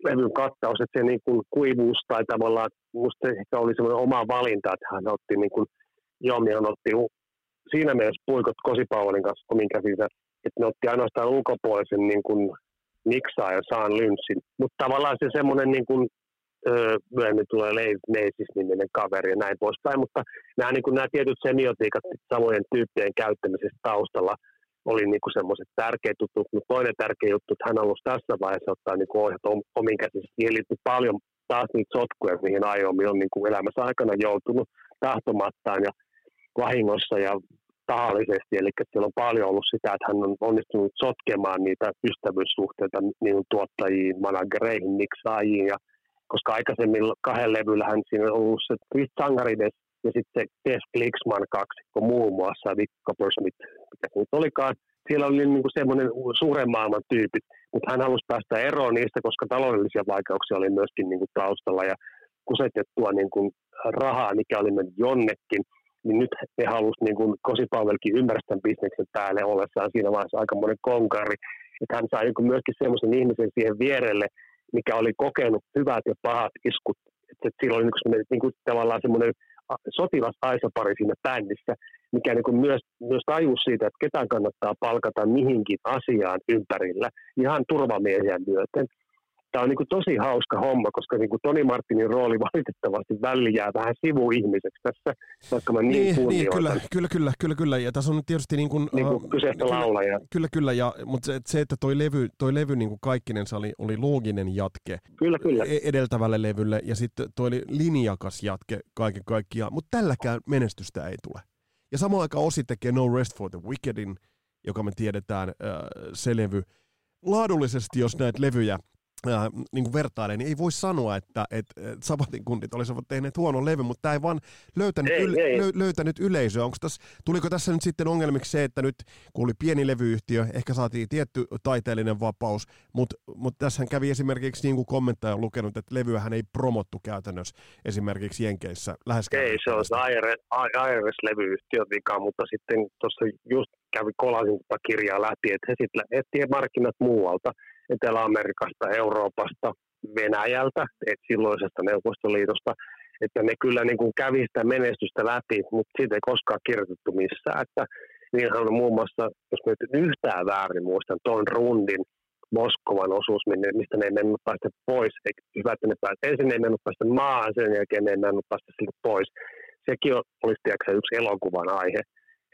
levyn kattaus, että se niin kuin kuivuus tai tavallaan, musta ehkä oli semmoinen oma valinta, että hän otti niin kuin, Jomihan otti siinä mielessä puikot Kosipauvalin kanssa omin käsinsä, että ne otti ainoastaan ulkopuolisen niin kuin Niksaa ja Saan Lynssin. Mutta tavallaan se semmoinen niin kuin, öö, myöhemmin tulee Leif Meisis niminen kaveri ja näin poispäin, mutta nämä, niin kuin, nämä tietyt semiotiikat samojen tyyppien käyttämisestä taustalla – oli niinku semmoiset tärkeät jutut, mutta toinen tärkeä juttu, että hän halusi tässä vaiheessa ottaa niinku ohjat omin käsissä. Siihen liittyy paljon taas niitä sotkuja, mihin Aiomi on niinku elämässä aikana joutunut tahtomattaan ja vahingossa ja tahallisesti, eli siellä on paljon ollut sitä, että hän on onnistunut sotkemaan niitä ystävyyssuhteita niin tuottajiin, managereihin, miksaajiin, ja koska aikaisemmin kahden levyllä hän siinä on ollut se Chris Sangarides ja sitten Tess Glixman kaksikko muun muassa, Vic Coppersmith, mikä se nyt olikaan. Siellä oli niin kuin semmoinen suuren maailman tyypit, mutta hän halusi päästä eroon niistä, koska taloudellisia vaikeuksia oli myöskin niin kuin taustalla ja kusetettua niin kuin rahaa, mikä oli mennyt jonnekin, niin nyt he halusivat niin kuin Kosipalvelkin ymmärrä tämän bisneksen päälle ollessaan siinä vaiheessa aikamoinen konkari, että hän sai niin myöskin semmoisen ihmisen siihen vierelle, mikä oli kokenut hyvät ja pahat iskut. Että sillä oli niin niin kuin tavallaan semmoinen sotilas Aisa-pari siinä bändissä, mikä niin kuin myös, myös tajuus siitä, että ketään kannattaa palkata mihinkin asiaan ympärillä ihan turvamiehiä myöten tämä on niin kuin tosi hauska homma, koska niin kuin Toni Martinin rooli valitettavasti väljää vähän sivuihmiseksi tässä, vaikka mä niin, niin, niin kyllä, kyllä, kyllä, kyllä, kyllä, ja tässä on tietysti niin kuin, niin kuin kyseistä kyllä, laulaja. Kyllä, kyllä, ja, mutta se, se, että toi levy, toi levy niin kuin kaikkinensa oli, oli looginen jatke kyllä, kyllä. E-, edeltävälle levylle, ja sitten toi oli linjakas jatke kaiken kaikkiaan, mutta tälläkään menestystä ei tule. Ja samaan aikaan Osi tekee No Rest for the Wickedin, joka me tiedetään, äh, se levy. Laadullisesti, jos näitä levyjä äh, niin kuin vertailee, niin ei voi sanoa, että, että Sabatin kundit olisivat tehneet huonon levy, mutta tämä ei vaan löytänyt, ei, yle, ei. Lö, löytänyt yleisöä. Onko tässä, tuliko tässä nyt sitten ongelmiksi se, että nyt kun oli pieni levyyhtiö, ehkä saatiin tietty taiteellinen vapaus, mutta, mutta tässähän kävi esimerkiksi niin kuin kommenttaja on lukenut, että levyähän ei promottu käytännössä esimerkiksi Jenkeissä läheskään. Ei, se on se IRS-levyyhtiö vika, mutta sitten tuossa just kävi kolasin tätä kirjaa läpi, että he sitten etsivät markkinat muualta – Etelä-Amerikasta, Euroopasta, Venäjältä, et silloisesta Neuvostoliitosta, että ne kyllä niin kuin kävi sitä menestystä läpi, mutta siitä ei koskaan kirjoitettu missään. Että niinhän on muun muassa, jos nyt yhtään väärin muistan, tuon rundin Moskovan osuus, mistä ne ei mennyt päästä pois. Hyvä, että ne päästä. Ensin ei mennyt päästä maahan, sen jälkeen ne ei mennyt päästä siltä pois. Sekin olisi tiedätkö, yksi elokuvan aihe.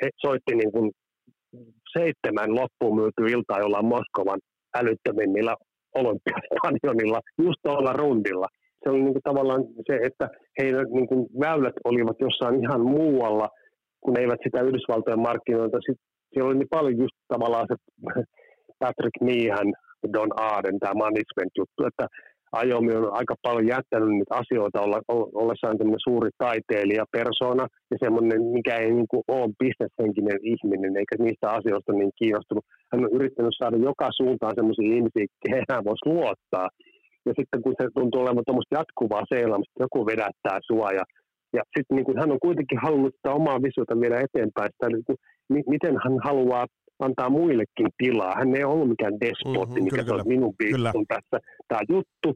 He soitti niin kuin seitsemän loppuun myyty iltaa jollain Moskovan älyttömimmillä olympiastadionilla, just tuolla rundilla. Se oli niin kuin tavallaan se, että heidän niin kuin väylät olivat jossain ihan muualla, kun eivät sitä Yhdysvaltojen markkinoilta. Sitten siellä oli niin paljon just tavallaan se Patrick Meehan, Don Arden, tämä management-juttu, että Ajomi on aika paljon jättänyt niitä asioita olla, ollessaan tämmöinen suuri taiteilija, persona ja semmoinen, mikä ei niin kuin ole bisneshenkinen ihminen eikä niistä asioista niin kiinnostunut. Hän on yrittänyt saada joka suuntaan semmoisia ihmisiä, kehen hän voisi luottaa. Ja sitten kun se tuntuu olevan tuommoista jatkuvaa seelaamista, joku vedättää sua ja, ja sitten niin kuin hän on kuitenkin halunnut sitä omaa visiota viedä eteenpäin, sitä, niin kuin, miten hän haluaa antaa muillekin tilaa. Hän ei ollut mikään despotti, mm-hmm, mikä kyllä, minun biisi on tässä tämä juttu,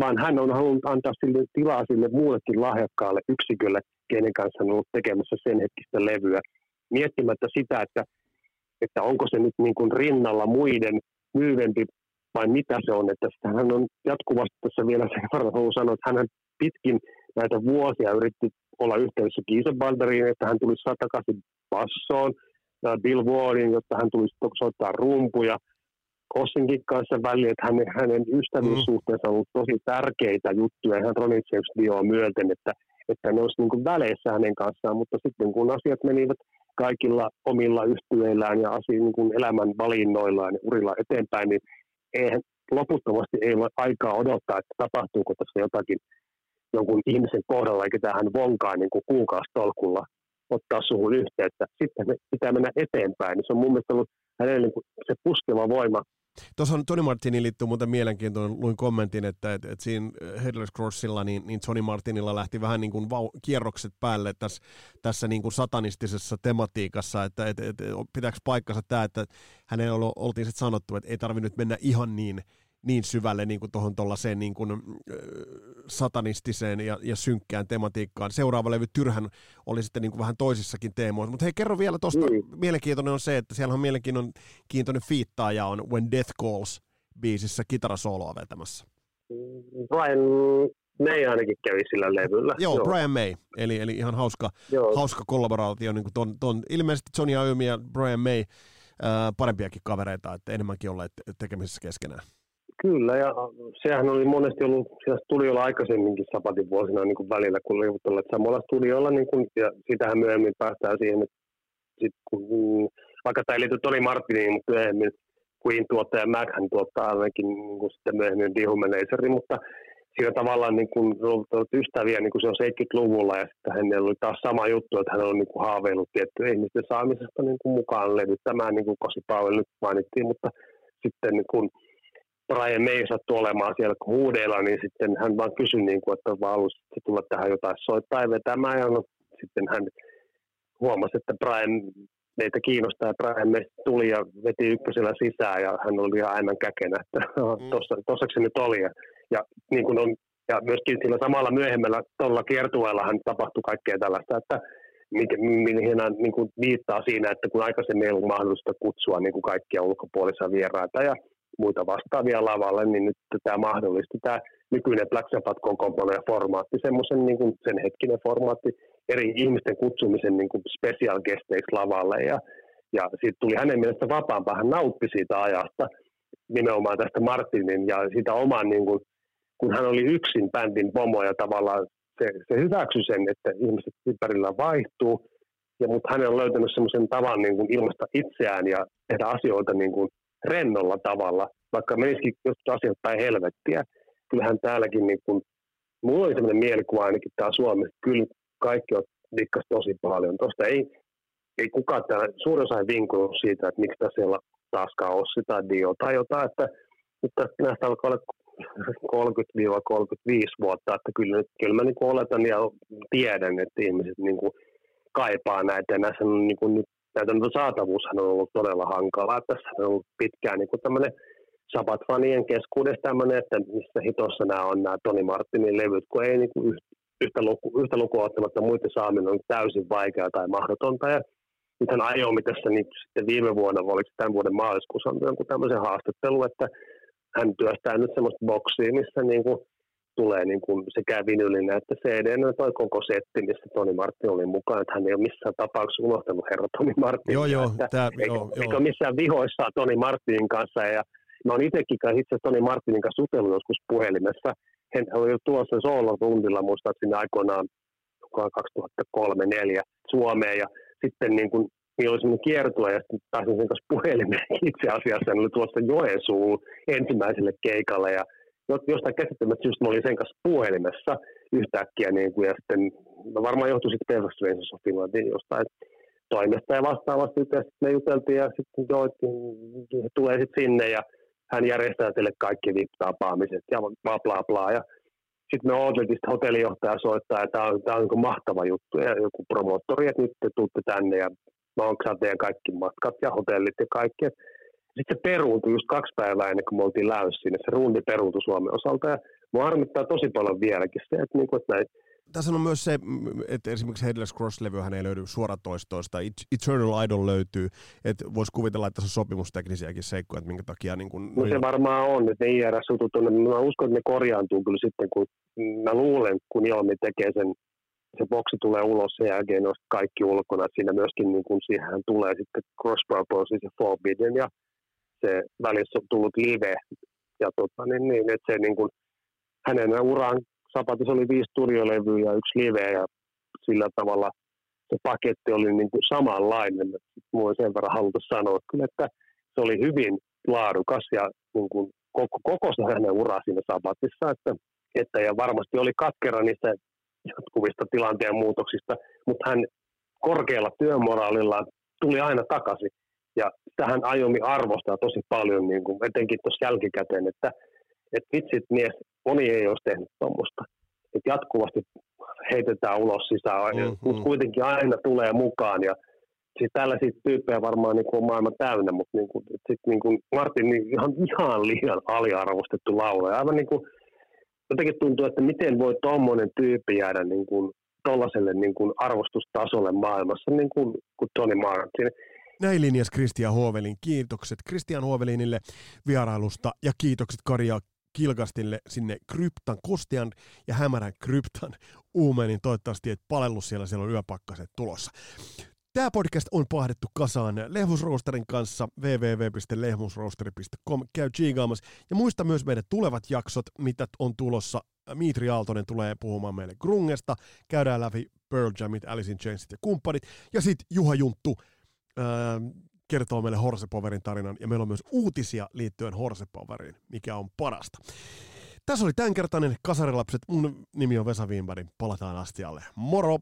vaan hän on halunnut antaa sille tilaa sille muullekin lahjakkaalle yksikölle, kenen kanssa hän on ollut tekemässä sen hetkistä levyä, miettimättä sitä, että, että onko se nyt niin kuin rinnalla muiden myyvempi vai mitä se on, että hän on jatkuvasti tässä vielä sen verran haluan sanoa, että hän pitkin näitä vuosia yritti olla yhteydessä Kiisenbalderiin, että hän tulisi takaisin bassoon, Bill Wardin, jotta hän tulisi soittaa rumpuja, Kossinkin kanssa väliin, että hänen, hänen ystävyyssuhteensa on ollut tosi tärkeitä juttuja. Ihan Ronnie James Dioa myöten, että, että ne olisi niin kuin väleissä hänen kanssaan, mutta sitten kun asiat menivät kaikilla omilla yhtyeillään ja asia, niin kuin elämän valinnoillaan ja urilla eteenpäin, niin eihän loputtomasti ei ole aikaa odottaa, että tapahtuuko tässä jotakin jonkun ihmisen kohdalla, eikä tähän vonkaa niin kuin kuukausitolkulla ottaa suhun yhteyttä. Sitten pitää mennä eteenpäin. Niin se on mun mielestä ollut hänelle niin se puskeva voima Tuossa on Tony Martinin liittyy muuten mielenkiintoinen, luin kommentin, että, että, että siinä Headless Crossilla niin, niin Tony Martinilla lähti vähän niin kuin vau, kierrokset päälle tässä, tässä niin kuin satanistisessa tematiikassa, että, että, että pitääkö paikkansa tämä, että hänellä oltiin sitten sanottu, että ei tarvinnut mennä ihan niin niin syvälle niin kuin tuohon tuollaiseen niin kuin, satanistiseen ja, ja synkkään tematiikkaan. Seuraava levy Tyrhän oli sitten niin kuin vähän toisissakin teemoissa. Mutta hei, kerro vielä tuosta, mm. mielenkiintoinen on se, että siellä on mielenkiintoinen fiittaaja on When Death Calls biisissä kitarasoloa vetämässä. Brian May ainakin kävi sillä levyllä. Joo, Joo. Brian May, eli, eli ihan hauska, hauska kollaboraatio. Niin kuin ton, ton, ilmeisesti Johnny Iommi ja Brian May ää, parempiakin kavereita, että enemmänkin olleet tekemisissä keskenään. Kyllä, ja sehän oli monesti ollut, siellä studiolla aikaisemminkin Sapatin vuosina niin kuin välillä, kun liutelleet samalla studiolla, niin kuin, ja sitähän myöhemmin päästään siihen, että sit, kun, vaikka tämä ei liity Toni Martiniin, mutta myöhemmin Queen tuottaja Mac hän tuottaa ainakin niin kuin sitten myöhemmin Dihumanaiseri, mutta siinä tavallaan niin kuin, ollut ystäviä niin kuin se on 70-luvulla ja sitten hänellä oli taas sama juttu, että hän on niin kuin haaveillut tiettyä ihmisten saamisesta niin kuin mukaan levyttämään, niin kuin Kosi Pavel nyt mainittiin, mutta sitten niin kuin, Brian May sattui olemaan siellä huudeilla, niin sitten hän vaan kysyi, niin kuin, että vaan halusi tulla tähän jotain soittaa ja vetämään. Ja no, sitten hän huomasi, että Brian meitä kiinnostaa ja Brian meistä tuli ja veti ykkösellä sisään ja hän oli ihan aivan käkenä, että mm. tuossa se nyt oli. Ja, ja, niin kuin on, ja myöskin sillä samalla myöhemmällä tuolla kiertueella hän tapahtui kaikkea tällaista, että mihin hän niin kuin viittaa siinä, että kun aikaisemmin ei ollut mahdollista kutsua niin kuin kaikkia ulkopuolisia vieraita ja muita vastaavia lavalle, niin nyt tämä mahdollisti tämä nykyinen Black Sabbath kokoonpano ja formaatti, semmoisen niin kuin sen hetkinen formaatti, eri ihmisten kutsumisen niin kuin special guesteiksi lavalle. Ja, ja siitä tuli hänen mielestä vapaampaa, hän nautti siitä ajasta nimenomaan tästä Martinin ja sitä oman, niin kuin, kun hän oli yksin bändin pomo ja tavallaan se, se hyväksyi sen, että ihmiset ympärillä vaihtuu, ja, mutta hän on löytänyt semmoisen tavan niin kuin ilmaista itseään ja tehdä asioita niin kuin rennolla tavalla, vaikka menisikin joskus asiat päin helvettiä. Kyllähän täälläkin, niin kuin, mulla oli sellainen mielikuva ainakin täällä Suomessa, kyllä kaikki on dikkas tosi paljon. Tuosta ei, ei kukaan täällä, suurin osa vinkunut siitä, että miksi tässä ei olla taaskaan Ossi tai Dio tai jotain, että mutta näistä alkaa olla 30-35 vuotta, että kyllä, kyllä mä niin oletan ja tiedän, että ihmiset niin kuin kaipaa näitä ja näissä on niin kuin nyt näytännön saatavuushan on ollut todella hankalaa. Tässä on ollut pitkään niin tämmöinen Sabat-fanien keskuudessa tämmöinen, että missä hitossa nämä on nämä Toni Martinin levyt, kun ei niin kuin yhtä, luku, yhtä lukua ottamatta muiden saaminen on täysin vaikeaa tai mahdotonta. Ja nythän Ajomi tässä niin sitten viime vuonna, oliko tämän vuoden maaliskuussa, on jonkun tämmöisen haastattelu, että hän työstää nyt semmoista boksia, missä niin kuin tulee niin kuin sekä vinylinen että CD, no toi koko setti, missä Toni Martin oli mukaan, että hän ei ole missään tapauksessa unohtanut herra Toni Martin. Joo, joo. Että, tää, eikä, joo, eikä joo. missään vihoissaan Toni Martinin kanssa. Ja mä oon itsekin kanssa itse Toni Martinin kanssa jutellut joskus puhelimessa. Hän oli jo tuossa soolorundilla muistaakseni aikoinaan 2003-2004 Suomeen ja sitten niin kuin niin oli semmoinen kiertue ja sitten pääsin sen kanssa puhelimeen itse asiassa. Hän oli tuossa Joensuun ensimmäiselle keikalle ja jostain käsittämättä syystä mä olin sen kanssa puhelimessa yhtäkkiä niin kuin, ja sitten no varmaan johtui sitten of Finlandin jostain toimesta ja vastaavasti ja sitten me juteltiin ja sitten joitin, tulee sitten sinne ja hän järjestää teille kaikki VIP-tapaamiset ja bla bla bla ja sitten me odotettiin, että hotellijohtaja soittaa, että tämä on, tämä on niin mahtava juttu ja joku promoottori, että nyt te tuutte tänne ja maksaa teidän kaikki matkat ja hotellit ja kaikki. Sitten se peruuntui just kaksi päivää ennen kuin me oltiin läys sinne. Se rundi peruuntui Suomen osalta ja mua harmittaa tosi paljon vieläkin se, että, niin kuin, että näin, Tässä on myös se, että esimerkiksi Headless Cross-levyhän ei löydy suoratoistoista, Eternal Idol löytyy, että voisi kuvitella, että tässä on sopimusteknisiäkin seikkoja, että minkä takia... Niin kun, no se varmaan on, että ne IRS-jutut on, mä uskon, että ne korjaantuu kyllä sitten, kun mä luulen, kun Ilmi tekee sen se boksi tulee ulos sen jälkeen, ne kaikki ulkona. Siinä myöskin niin kun siihen tulee sitten Cross Purposes ja Forbidden ja se välissä on tullut live. Ja tota, niin, niin, että se niin kun, hänen uraan Sapatissa oli viisi studiolevyä ja yksi live ja sillä tavalla se paketti oli niin kuin samanlainen. Ei sen verran haluta sanoa kyllä, että se oli hyvin laadukas ja niin kuin koko, koko se hänen uraa siinä Sapatissa, että, että ja varmasti oli katkera niistä jatkuvista tilanteen muutoksista, mutta hän korkealla työmoraalilla tuli aina takaisin. Ja tähän Ajomi arvostaa tosi paljon, niin kuin, etenkin tuossa jälkikäteen, että, että vitsit mies, moni ei olisi tehnyt tuommoista. Että jatkuvasti heitetään ulos sisään, mm-hmm. mutta kuitenkin aina tulee mukaan. Ja siis tällaisia tyyppejä varmaan niin kuin on maailma täynnä, mutta niin kuin, sit niin kuin Martin niin ihan, ihan liian aliarvostettu laulaja. Aivan niin kuin, jotenkin tuntuu, että miten voi tuommoinen tyyppi jäädä niin kuin tuollaiselle niin kuin arvostustasolle maailmassa, niin kuin, kuin Tony Martin. Näin linjas Christian Hovelin. Kiitokset Christian Hovelinille vierailusta ja kiitokset Karja Kilkastille sinne kryptan, kostean ja hämärän kryptan uumenin. Toivottavasti et palellut siellä, siellä on yöpakkaset tulossa. Tämä podcast on pahdettu kasaan Lehmusroosterin kanssa www.lehmusroosteri.com. Käy chiigaamassa. Ja muista myös meidän tulevat jaksot, mitä on tulossa. Mitri Aaltonen tulee puhumaan meille Grungesta. Käydään läpi Pearl Jamit, Alice in Chainsit ja kumppanit. Ja sitten Juha Junttu ää, kertoo meille Horsepowerin tarinan. Ja meillä on myös uutisia liittyen Horsepoweriin, mikä on parasta. Tässä oli tämänkertainen Kasarilapset. Mun nimi on Vesa Wienberg. Palataan astialle. Moro!